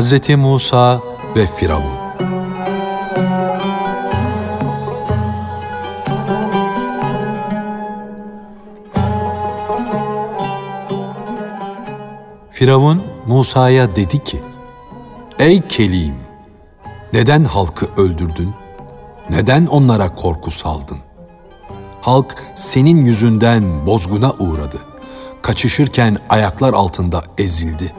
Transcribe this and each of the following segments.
Hazreti Musa ve Firavun Firavun Musa'ya dedi ki, Ey Kelim, neden halkı öldürdün? Neden onlara korku saldın? Halk senin yüzünden bozguna uğradı. Kaçışırken ayaklar altında ezildi.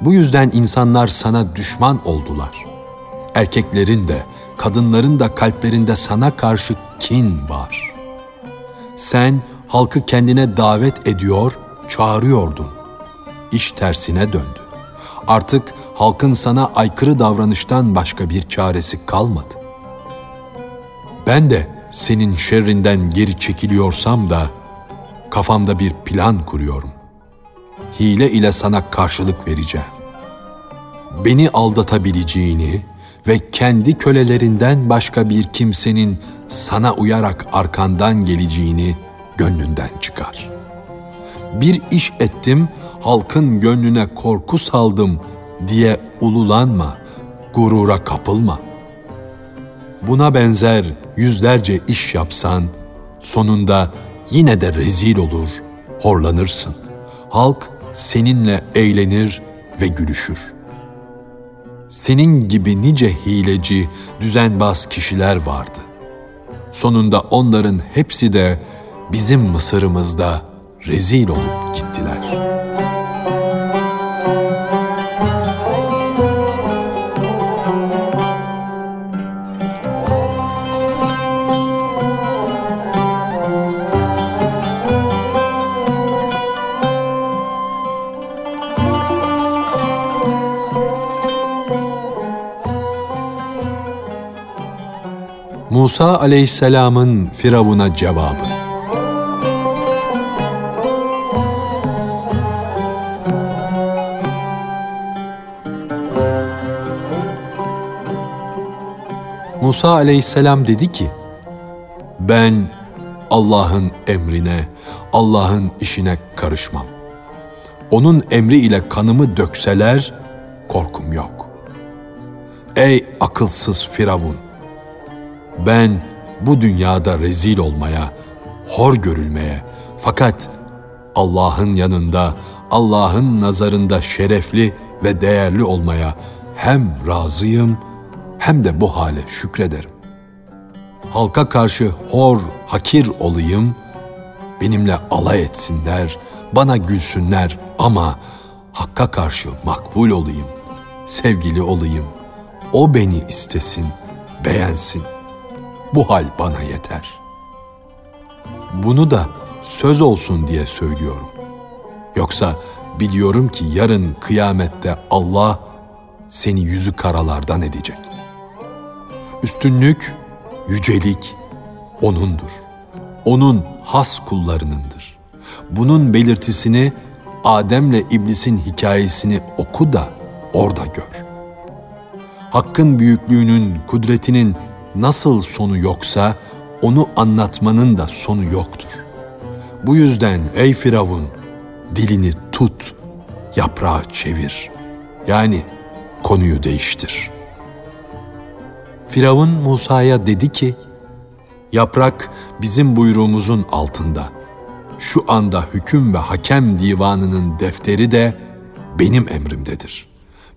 Bu yüzden insanlar sana düşman oldular. Erkeklerin de, kadınların da kalplerinde sana karşı kin var. Sen halkı kendine davet ediyor, çağırıyordun. İş tersine döndü. Artık halkın sana aykırı davranıştan başka bir çaresi kalmadı. Ben de senin şerrinden geri çekiliyorsam da kafamda bir plan kuruyorum. Hile ile sana karşılık vereceğim. Beni aldatabileceğini ve kendi kölelerinden başka bir kimsenin sana uyarak arkandan geleceğini gönlünden çıkar. Bir iş ettim, halkın gönlüne korku saldım diye ululanma, gurura kapılma. Buna benzer yüzlerce iş yapsan, sonunda yine de rezil olur, horlanırsın. Halk seninle eğlenir ve gülüşür. Senin gibi nice hileci, düzenbaz kişiler vardı. Sonunda onların hepsi de bizim Mısır'ımızda rezil olup gittiler.'' Musa aleyhisselamın Firavun'a cevabı. Musa aleyhisselam dedi ki, ben Allah'ın emrine, Allah'ın işine karışmam. Onun emri ile kanımı dökseler korkum yok. Ey akılsız Firavun! Ben bu dünyada rezil olmaya, hor görülmeye fakat Allah'ın yanında, Allah'ın nazarında şerefli ve değerli olmaya hem razıyım hem de bu hale şükrederim. Halka karşı hor, hakir olayım, benimle alay etsinler, bana gülsünler ama Hakka karşı makbul olayım, sevgili olayım. O beni istesin, beğensin.'' Bu hal bana yeter. Bunu da söz olsun diye söylüyorum. Yoksa biliyorum ki yarın kıyamette Allah seni yüzü karalardan edecek. Üstünlük, yücelik O'nundur. O'nun has kullarınındır. Bunun belirtisini Adem'le iblisin hikayesini oku da orada gör. Hakkın büyüklüğünün, kudretinin nasıl sonu yoksa onu anlatmanın da sonu yoktur. Bu yüzden ey Firavun dilini tut, yaprağı çevir. Yani konuyu değiştir. Firavun Musa'ya dedi ki, Yaprak bizim buyruğumuzun altında. Şu anda hüküm ve hakem divanının defteri de benim emrimdedir.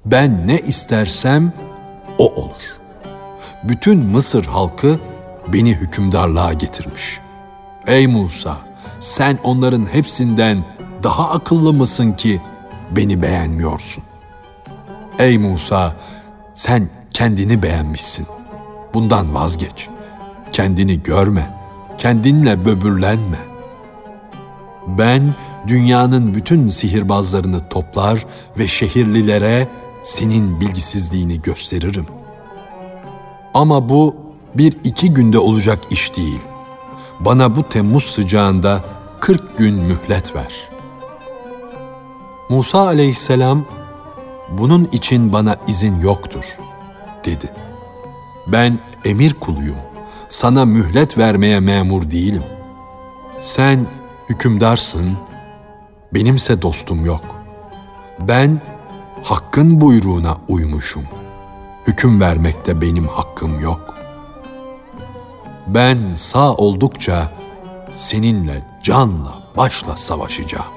Ben ne istersem o olur.'' Bütün Mısır halkı beni hükümdarlığa getirmiş. Ey Musa, sen onların hepsinden daha akıllı mısın ki beni beğenmiyorsun? Ey Musa, sen kendini beğenmişsin. Bundan vazgeç. Kendini görme, kendinle böbürlenme. Ben dünyanın bütün sihirbazlarını toplar ve şehirlilere senin bilgisizliğini gösteririm.'' Ama bu bir iki günde olacak iş değil. Bana bu Temmuz sıcağında 40 gün mühlet ver. Musa aleyhisselam, bunun için bana izin yoktur, dedi. Ben emir kuluyum, sana mühlet vermeye memur değilim. Sen hükümdarsın, benimse dostum yok. Ben Hakkın buyruğuna uymuşum. Hüküm vermekte benim hakkım yok. Ben sağ oldukça seninle canla başla savaşacağım.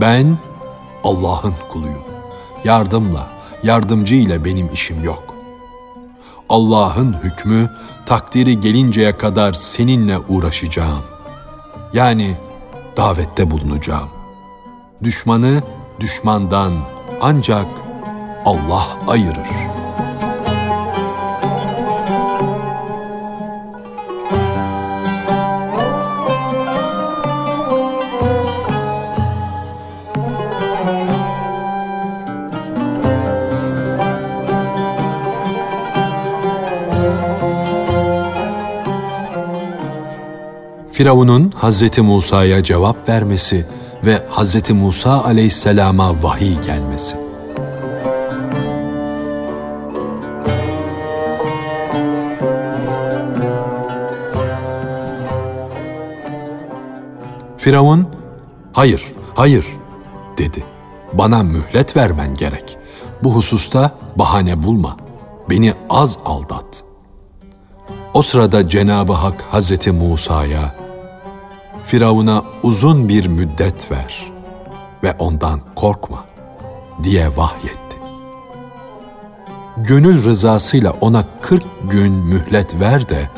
Ben Allah'ın kuluyum. Yardımla, yardımcı ile benim işim yok. Allah'ın hükmü takdiri gelinceye kadar seninle uğraşacağım. Yani davette bulunacağım. Düşmanı düşmandan ancak Allah ayırır.'' Firavun'un Hazreti Musa'ya cevap vermesi ve Hazreti Musa aleyhisselama vahiy gelmesi. Firavun, hayır, hayır dedi. Bana mühlet vermen gerek. Bu hususta bahane bulma. Beni az aldat. O sırada Cenab-ı Hak Hazreti Musa'ya Firavun'a uzun bir müddet ver ve ondan korkma diye vahyetti. Gönül rızasıyla ona kırk gün mühlet ver de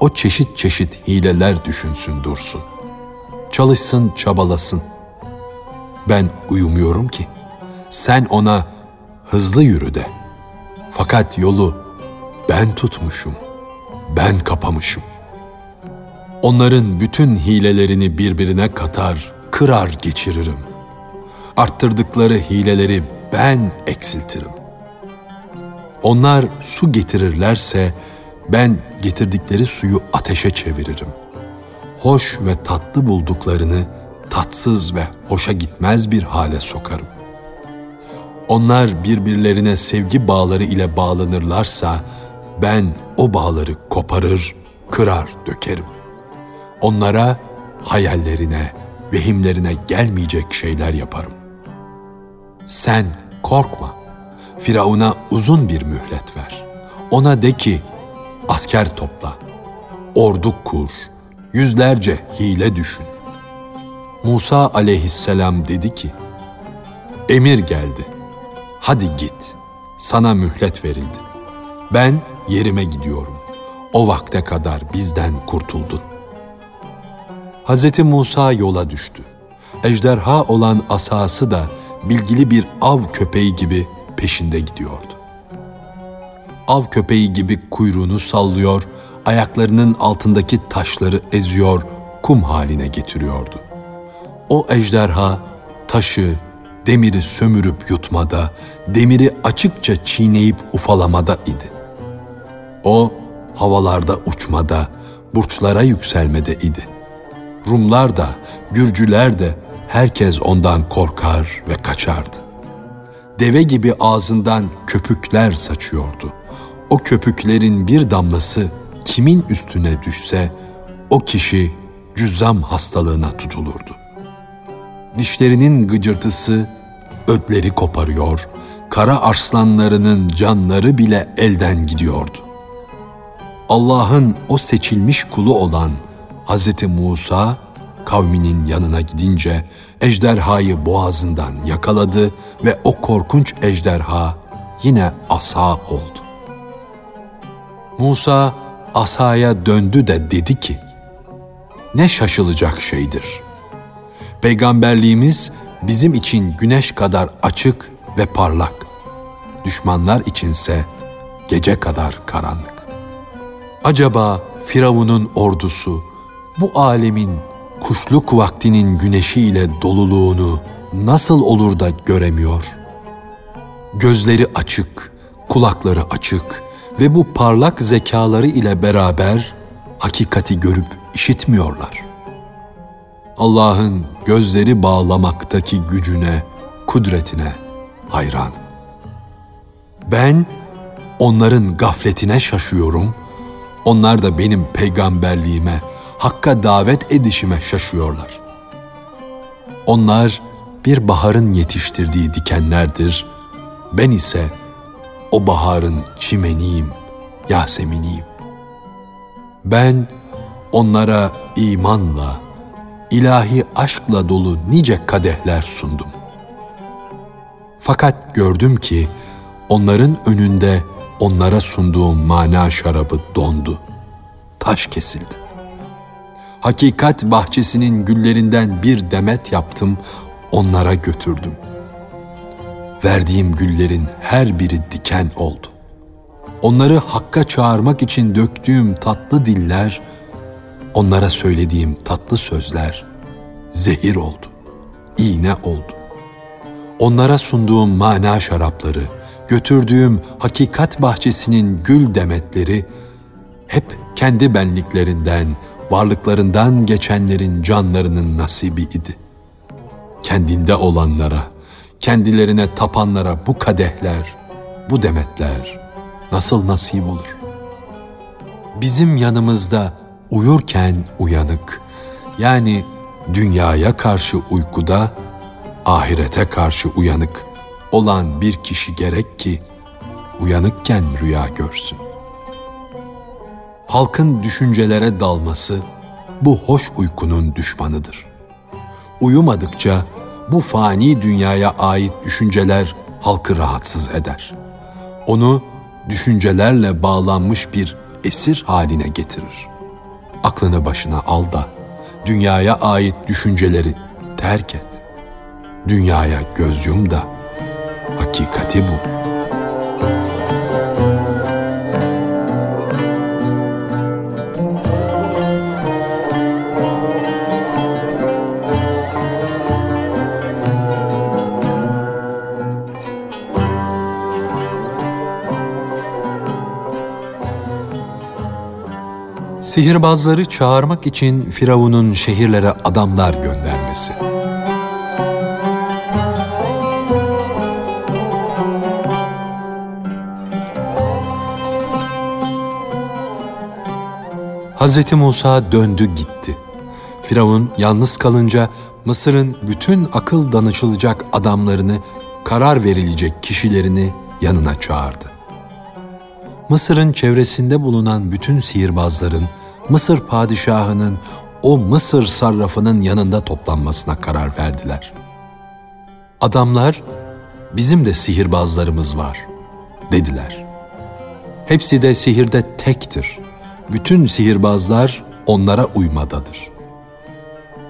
o çeşit çeşit hileler düşünsün dursun. Çalışsın çabalasın. Ben uyumuyorum ki. Sen ona hızlı yürü de. Fakat yolu ben tutmuşum, ben kapamışım. Onların bütün hilelerini birbirine katar, kırar geçiririm. Arttırdıkları hileleri ben eksiltirim. Onlar su getirirlerse ben getirdikleri suyu ateşe çeviririm. Hoş ve tatlı bulduklarını tatsız ve hoşa gitmez bir hale sokarım. Onlar birbirlerine sevgi bağları ile bağlanırlarsa ben o bağları koparır, kırar, dökerim. Onlara hayallerine, vehimlerine gelmeyecek şeyler yaparım. Sen korkma. Firavun'a uzun bir mühlet ver. Ona de ki, asker topla, ordu kur, yüzlerce hile düşün. Musa aleyhisselam dedi ki, emir geldi, hadi git, sana mühlet verildi. Ben yerime gidiyorum. O vakte kadar bizden kurtuldun. Hz. Musa yola düştü. Ejderha olan asası da bilgili bir av köpeği gibi peşinde gidiyordu. Av köpeği gibi kuyruğunu sallıyor, ayaklarının altındaki taşları eziyor, kum haline getiriyordu. O ejderha taşı, demiri sömürüp yutmada, demiri açıkça çiğneyip ufalamada idi. O havalarda uçmada, burçlara yükselmede idi. Rumlar da, Gürcüler de herkes ondan korkar ve kaçardı. Deve gibi ağzından köpükler saçıyordu. O köpüklerin bir damlası kimin üstüne düşse o kişi cüzzam hastalığına tutulurdu. Dişlerinin gıcırtısı ödleri koparıyor, kara arslanlarının canları bile elden gidiyordu. Allah'ın o seçilmiş kulu olan Hz. Musa kavminin yanına gidince ejderhayı boğazından yakaladı ve o korkunç ejderha yine asa oldu. Musa asaya döndü de dedi ki, ne şaşılacak şeydir. Peygamberliğimiz bizim için güneş kadar açık ve parlak, düşmanlar içinse gece kadar karanlık. Acaba Firavun'un ordusu bu alemin kuşluk vaktinin güneşiyle doluluğunu nasıl olur da göremiyor? Gözleri açık, kulakları açık ve bu parlak zekaları ile beraber hakikati görüp işitmiyorlar. Allah'ın gözleri bağlamaktaki gücüne, kudretine hayran. Ben onların gafletine şaşıyorum, onlar da benim peygamberliğime, Hakka davet edişime şaşıyorlar. Onlar bir baharın yetiştirdiği dikenlerdir Ben ise o baharın çimeniyim, Yaseminiyim. Ben onlara imanla, ilahi aşkla dolu nice kadehler sundum. Fakat gördüm ki onların önünde onlara sunduğum mana şarabı dondu. Taş kesildi. Hakikat bahçesinin güllerinden bir demet yaptım, onlara götürdüm. Verdiğim güllerin her biri diken oldu. Onları hakka çağırmak için döktüğüm tatlı diller, onlara söylediğim tatlı sözler zehir oldu, iğne oldu. Onlara sunduğum mana şarapları, götürdüğüm hakikat bahçesinin gül demetleri hep kendi benliklerinden, varlıklarından geçenlerin canlarının nasibi idi. Kendinde olanlara, kendilerine tapanlara bu kadehler, bu demetler nasıl nasip olur? Bizim yanımızda uyurken uyanık, yani dünyaya karşı uykuda, ahirete karşı uyanık olan bir kişi gerek ki uyanıkken rüya görsün. Halkın düşüncelere dalması bu hoş uykunun düşmanıdır. Uyumadıkça bu fani dünyaya ait düşünceler halkı rahatsız eder. Onu düşüncelerle bağlanmış bir esir haline getirir. Aklını başına al da dünyaya ait düşünceleri terk et. Dünyaya göz yum da hakikati bu.'' Sihirbazları çağırmak için Firavun'un şehirlere adamlar göndermesi. Hz. Musa döndü gitti. Firavun yalnız kalınca Mısır'ın bütün akıl danışılacak adamlarını, karar verilecek kişilerini yanına çağırdı. Mısır'ın çevresinde bulunan bütün sihirbazların Mısır padişahının o Mısır sarrafının yanında toplanmasına karar verdiler. Adamlar, bizim de sihirbazlarımız var, dediler. Hepsi de sihirde tektir. Bütün sihirbazlar onlara uymadadır.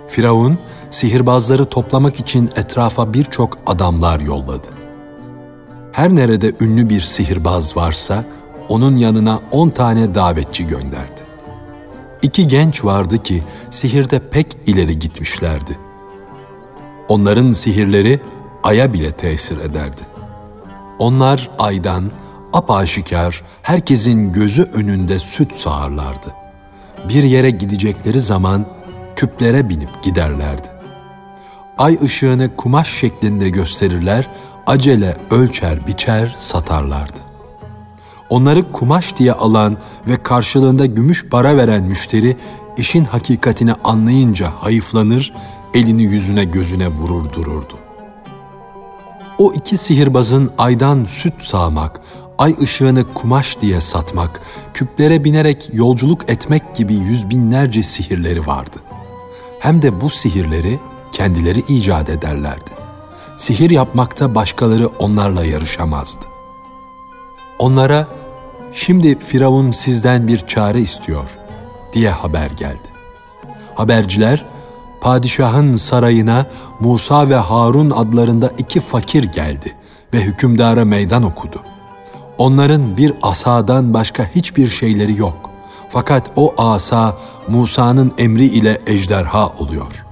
Firavun, sihirbazları toplamak için etrafa birçok adamlar yolladı. Her nerede ünlü bir sihirbaz varsa, onun yanına on tane davetçi gönderdi. İki genç vardı ki sihirde pek ileri gitmişlerdi. Onların sihirleri aya bile tesir ederdi. Onlar aydan apaşikar herkesin gözü önünde süt sağarlardı. Bir yere gidecekleri zaman küplere binip giderlerdi. Ay ışığını kumaş şeklinde gösterirler, acele ölçer biçer satarlardı. Onları kumaş diye alan ve karşılığında gümüş para veren müşteri işin hakikatini anlayınca hayıflanır, elini yüzüne gözüne vurur dururdu. O iki sihirbazın aydan süt sağmak, ay ışığını kumaş diye satmak, küplere binerek yolculuk etmek gibi yüz binlerce sihirleri vardı. Hem de bu sihirleri kendileri icat ederlerdi. Sihir yapmakta başkaları onlarla yarışamazdı. Onlara şimdi Firavun sizden bir çare istiyor diye haber geldi. Haberciler padişahın sarayına Musa ve Harun adlarında iki fakir geldi ve hükümdara meydan okudu. Onların bir asadan başka hiçbir şeyleri yok. Fakat o asa Musa'nın emri ile ejderha oluyor.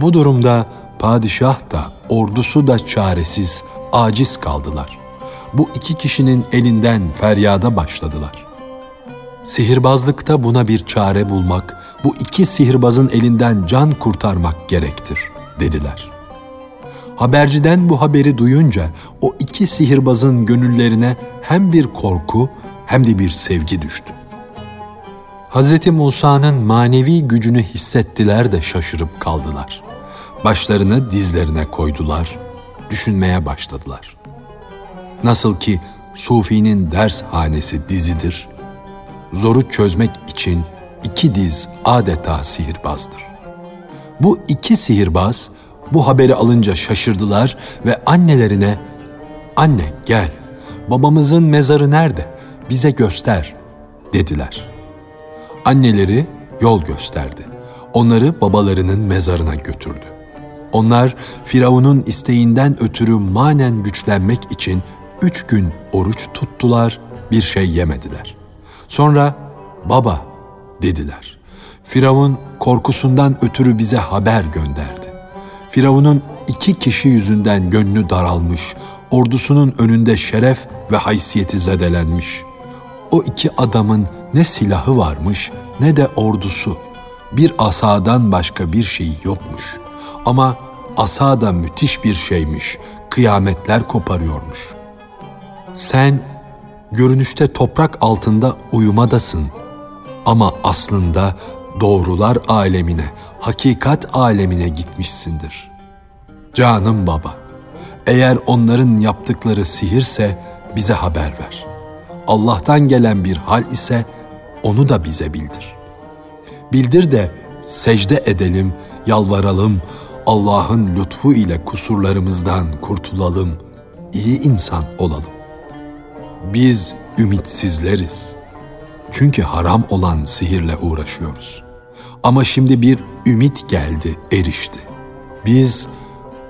Bu durumda padişah da ordusu da çaresiz, aciz kaldılar bu iki kişinin elinden feryada başladılar. Sihirbazlıkta buna bir çare bulmak, bu iki sihirbazın elinden can kurtarmak gerektir, dediler. Haberciden bu haberi duyunca o iki sihirbazın gönüllerine hem bir korku hem de bir sevgi düştü. Hz. Musa'nın manevi gücünü hissettiler de şaşırıp kaldılar. Başlarını dizlerine koydular, düşünmeye başladılar.'' Nasıl ki Sufi'nin ders hanesi dizidir, zoru çözmek için iki diz adeta sihirbazdır. Bu iki sihirbaz bu haberi alınca şaşırdılar ve annelerine "Anne gel, babamızın mezarı nerede? Bize göster." dediler. Anneleri yol gösterdi. Onları babalarının mezarına götürdü. Onlar Firavun'un isteğinden ötürü manen güçlenmek için üç gün oruç tuttular, bir şey yemediler. Sonra baba dediler. Firavun korkusundan ötürü bize haber gönderdi. Firavun'un iki kişi yüzünden gönlü daralmış, ordusunun önünde şeref ve haysiyeti zedelenmiş. O iki adamın ne silahı varmış ne de ordusu. Bir asadan başka bir şeyi yokmuş. Ama asa da müthiş bir şeymiş. Kıyametler koparıyormuş. Sen görünüşte toprak altında uyumadasın. Ama aslında doğrular alemine, hakikat alemine gitmişsindir. Canım baba, eğer onların yaptıkları sihirse bize haber ver. Allah'tan gelen bir hal ise onu da bize bildir. Bildir de secde edelim, yalvaralım, Allah'ın lütfu ile kusurlarımızdan kurtulalım, iyi insan olalım. Biz ümitsizleriz. Çünkü haram olan sihirle uğraşıyoruz. Ama şimdi bir ümit geldi, erişti. Biz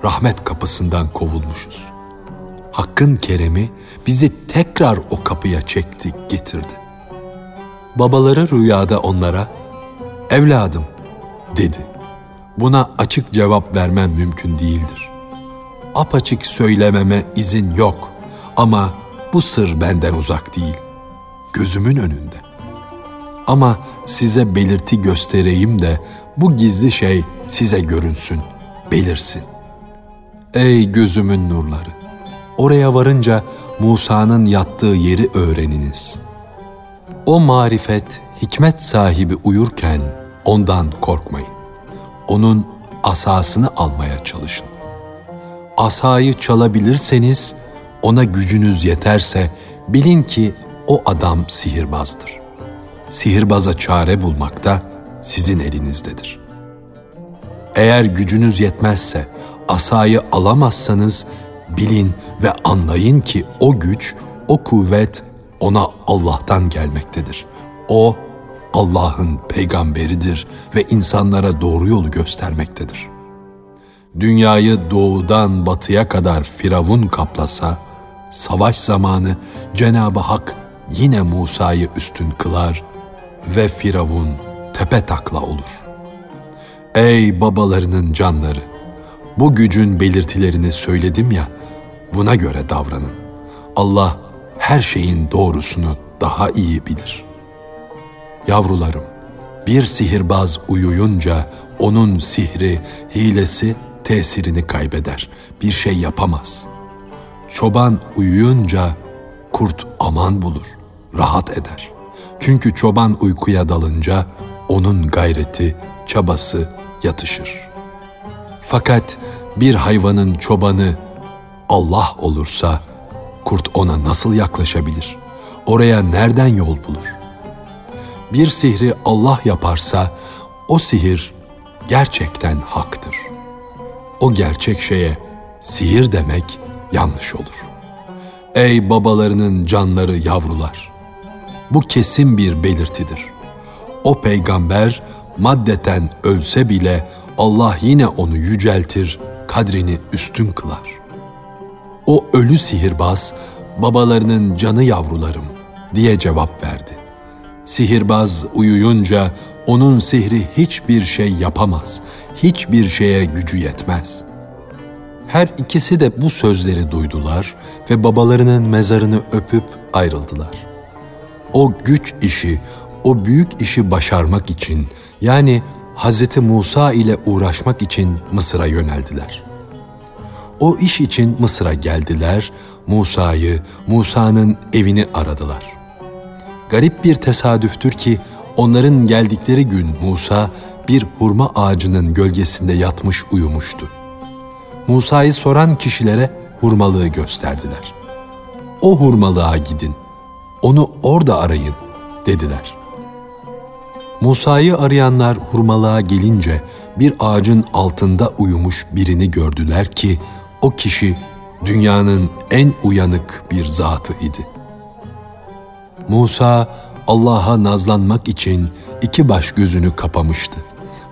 rahmet kapısından kovulmuşuz. Hakkın keremi bizi tekrar o kapıya çekti, getirdi. Babaları rüyada onlara, evladım dedi. Buna açık cevap vermem mümkün değildir. Apaçık söylememe izin yok ama bu sır benden uzak değil. Gözümün önünde. Ama size belirti göstereyim de bu gizli şey size görünsün, belirsin. Ey gözümün nurları! Oraya varınca Musa'nın yattığı yeri öğreniniz. O marifet, hikmet sahibi uyurken ondan korkmayın. Onun asasını almaya çalışın. Asayı çalabilirseniz, ona gücünüz yeterse bilin ki o adam sihirbazdır. Sihirbaza çare bulmak da sizin elinizdedir. Eğer gücünüz yetmezse, asayı alamazsanız bilin ve anlayın ki o güç, o kuvvet ona Allah'tan gelmektedir. O Allah'ın peygamberidir ve insanlara doğru yolu göstermektedir. Dünyayı doğudan batıya kadar Firavun kaplasa, savaş zamanı Cenab-ı Hak yine Musa'yı üstün kılar ve Firavun tepe takla olur. Ey babalarının canları! Bu gücün belirtilerini söyledim ya, buna göre davranın. Allah her şeyin doğrusunu daha iyi bilir. Yavrularım, bir sihirbaz uyuyunca onun sihri, hilesi tesirini kaybeder. Bir şey yapamaz. Çoban uyuyunca kurt aman bulur, rahat eder. Çünkü çoban uykuya dalınca onun gayreti, çabası yatışır. Fakat bir hayvanın çobanı Allah olursa kurt ona nasıl yaklaşabilir? Oraya nereden yol bulur? Bir sihri Allah yaparsa o sihir gerçekten haktır. O gerçek şeye sihir demek yanlış olur. Ey babalarının canları yavrular! Bu kesin bir belirtidir. O peygamber maddeten ölse bile Allah yine onu yüceltir, kadrini üstün kılar. O ölü sihirbaz, babalarının canı yavrularım diye cevap verdi. Sihirbaz uyuyunca onun sihri hiçbir şey yapamaz, hiçbir şeye gücü yetmez. Her ikisi de bu sözleri duydular ve babalarının mezarını öpüp ayrıldılar. O güç işi, o büyük işi başarmak için yani Hz. Musa ile uğraşmak için Mısır'a yöneldiler. O iş için Mısır'a geldiler, Musa'yı, Musa'nın evini aradılar. Garip bir tesadüftür ki onların geldikleri gün Musa bir hurma ağacının gölgesinde yatmış uyumuştu. Musa'yı soran kişilere hurmalığı gösterdiler. o hurmalığa gidin. Onu orada arayın dediler. Musa'yı arayanlar hurmalığa gelince bir ağacın altında uyumuş birini gördüler ki o kişi dünyanın en uyanık bir zatı idi. Musa Allah'a nazlanmak için iki baş gözünü kapamıştı.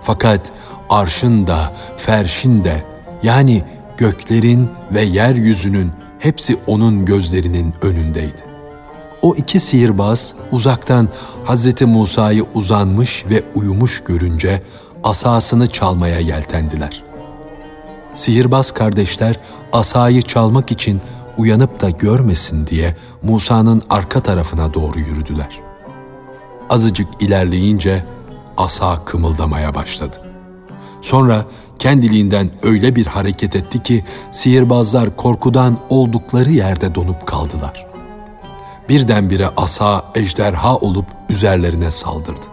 Fakat arşın da, ferşin de yani göklerin ve yeryüzünün hepsi onun gözlerinin önündeydi. O iki sihirbaz uzaktan Hz. Musa'yı uzanmış ve uyumuş görünce asasını çalmaya yeltendiler. Sihirbaz kardeşler asayı çalmak için uyanıp da görmesin diye Musa'nın arka tarafına doğru yürüdüler. Azıcık ilerleyince asa kımıldamaya başladı. Sonra kendiliğinden öyle bir hareket etti ki sihirbazlar korkudan oldukları yerde donup kaldılar. Birdenbire asa ejderha olup üzerlerine saldırdı.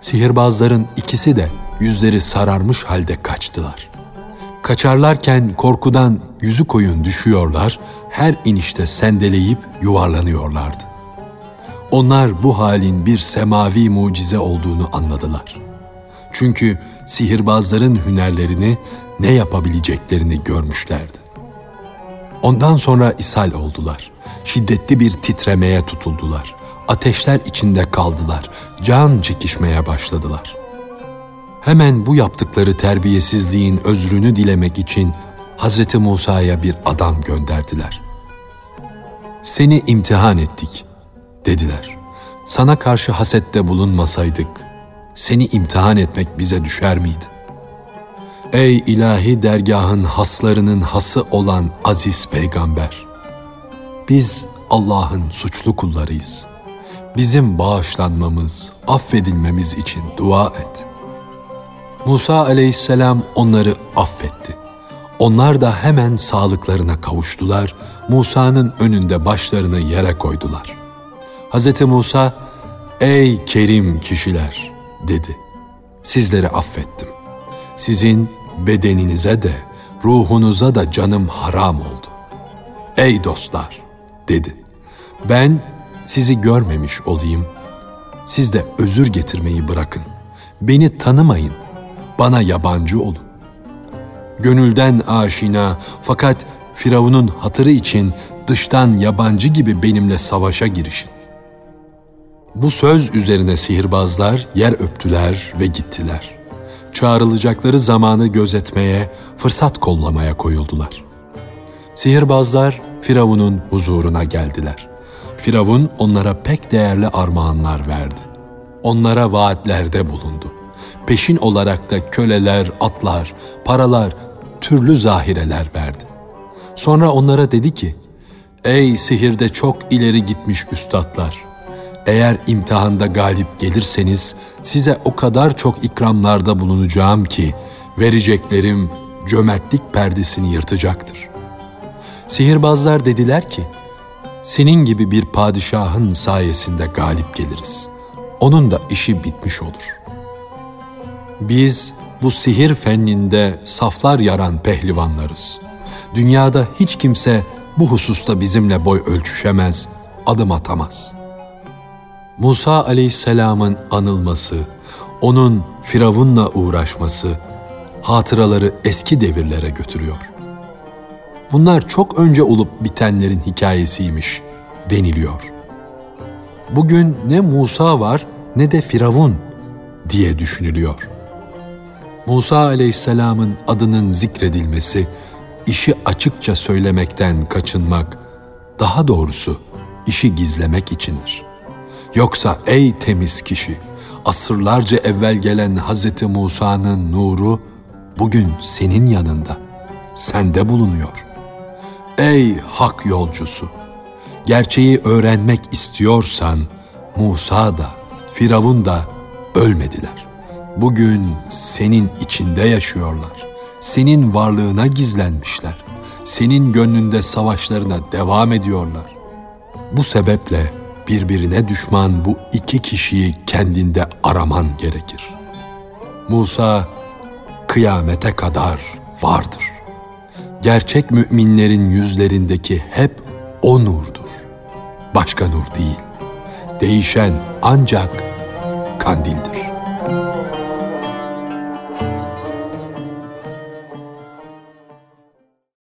Sihirbazların ikisi de yüzleri sararmış halde kaçtılar. Kaçarlarken korkudan yüzü koyun düşüyorlar, her inişte sendeleyip yuvarlanıyorlardı. Onlar bu halin bir semavi mucize olduğunu anladılar. Çünkü sihirbazların hünerlerini ne yapabileceklerini görmüşlerdi. Ondan sonra ishal oldular. Şiddetli bir titremeye tutuldular. Ateşler içinde kaldılar. Can çekişmeye başladılar. Hemen bu yaptıkları terbiyesizliğin özrünü dilemek için Hazreti Musa'ya bir adam gönderdiler. Seni imtihan ettik dediler. Sana karşı hasette bulunmasaydık seni imtihan etmek bize düşer miydi? Ey ilahi dergahın haslarının hası olan aziz peygamber! Biz Allah'ın suçlu kullarıyız. Bizim bağışlanmamız, affedilmemiz için dua et. Musa aleyhisselam onları affetti. Onlar da hemen sağlıklarına kavuştular. Musa'nın önünde başlarını yere koydular. Hz. Musa, ''Ey kerim kişiler!'' Dedi. ''Sizleri affettim. Sizin bedeninize de, ruhunuza da canım haram oldu. Ey dostlar!'' dedi. ''Ben sizi görmemiş olayım. Siz de özür getirmeyi bırakın. Beni tanımayın, bana yabancı olun. Gönülden aşina fakat Firavun'un hatırı için dıştan yabancı gibi benimle savaşa girişin. Bu söz üzerine sihirbazlar yer öptüler ve gittiler. Çağrılacakları zamanı gözetmeye, fırsat kollamaya koyuldular. Sihirbazlar Firavun'un huzuruna geldiler. Firavun onlara pek değerli armağanlar verdi. Onlara vaatlerde bulundu. Peşin olarak da köleler, atlar, paralar, türlü zahireler verdi. Sonra onlara dedi ki, Ey sihirde çok ileri gitmiş üstadlar! Eğer imtihanda galip gelirseniz size o kadar çok ikramlarda bulunacağım ki vereceklerim cömertlik perdesini yırtacaktır. Sihirbazlar dediler ki, senin gibi bir padişahın sayesinde galip geliriz. Onun da işi bitmiş olur. Biz bu sihir fenninde saflar yaran pehlivanlarız. Dünyada hiç kimse bu hususta bizimle boy ölçüşemez, adım atamaz.'' Musa aleyhisselamın anılması, onun Firavun'la uğraşması, hatıraları eski devirlere götürüyor. Bunlar çok önce olup bitenlerin hikayesiymiş deniliyor. Bugün ne Musa var ne de Firavun diye düşünülüyor. Musa aleyhisselamın adının zikredilmesi, işi açıkça söylemekten kaçınmak, daha doğrusu işi gizlemek içindir.'' Yoksa ey temiz kişi, asırlarca evvel gelen Hz. Musa'nın nuru bugün senin yanında, sende bulunuyor. Ey hak yolcusu, gerçeği öğrenmek istiyorsan Musa da, Firavun da ölmediler. Bugün senin içinde yaşıyorlar. Senin varlığına gizlenmişler. Senin gönlünde savaşlarına devam ediyorlar. Bu sebeple birbirine düşman bu iki kişiyi kendinde araman gerekir. Musa kıyamete kadar vardır. Gerçek müminlerin yüzlerindeki hep o nurdur. başka nur değil. Değişen ancak kandildir.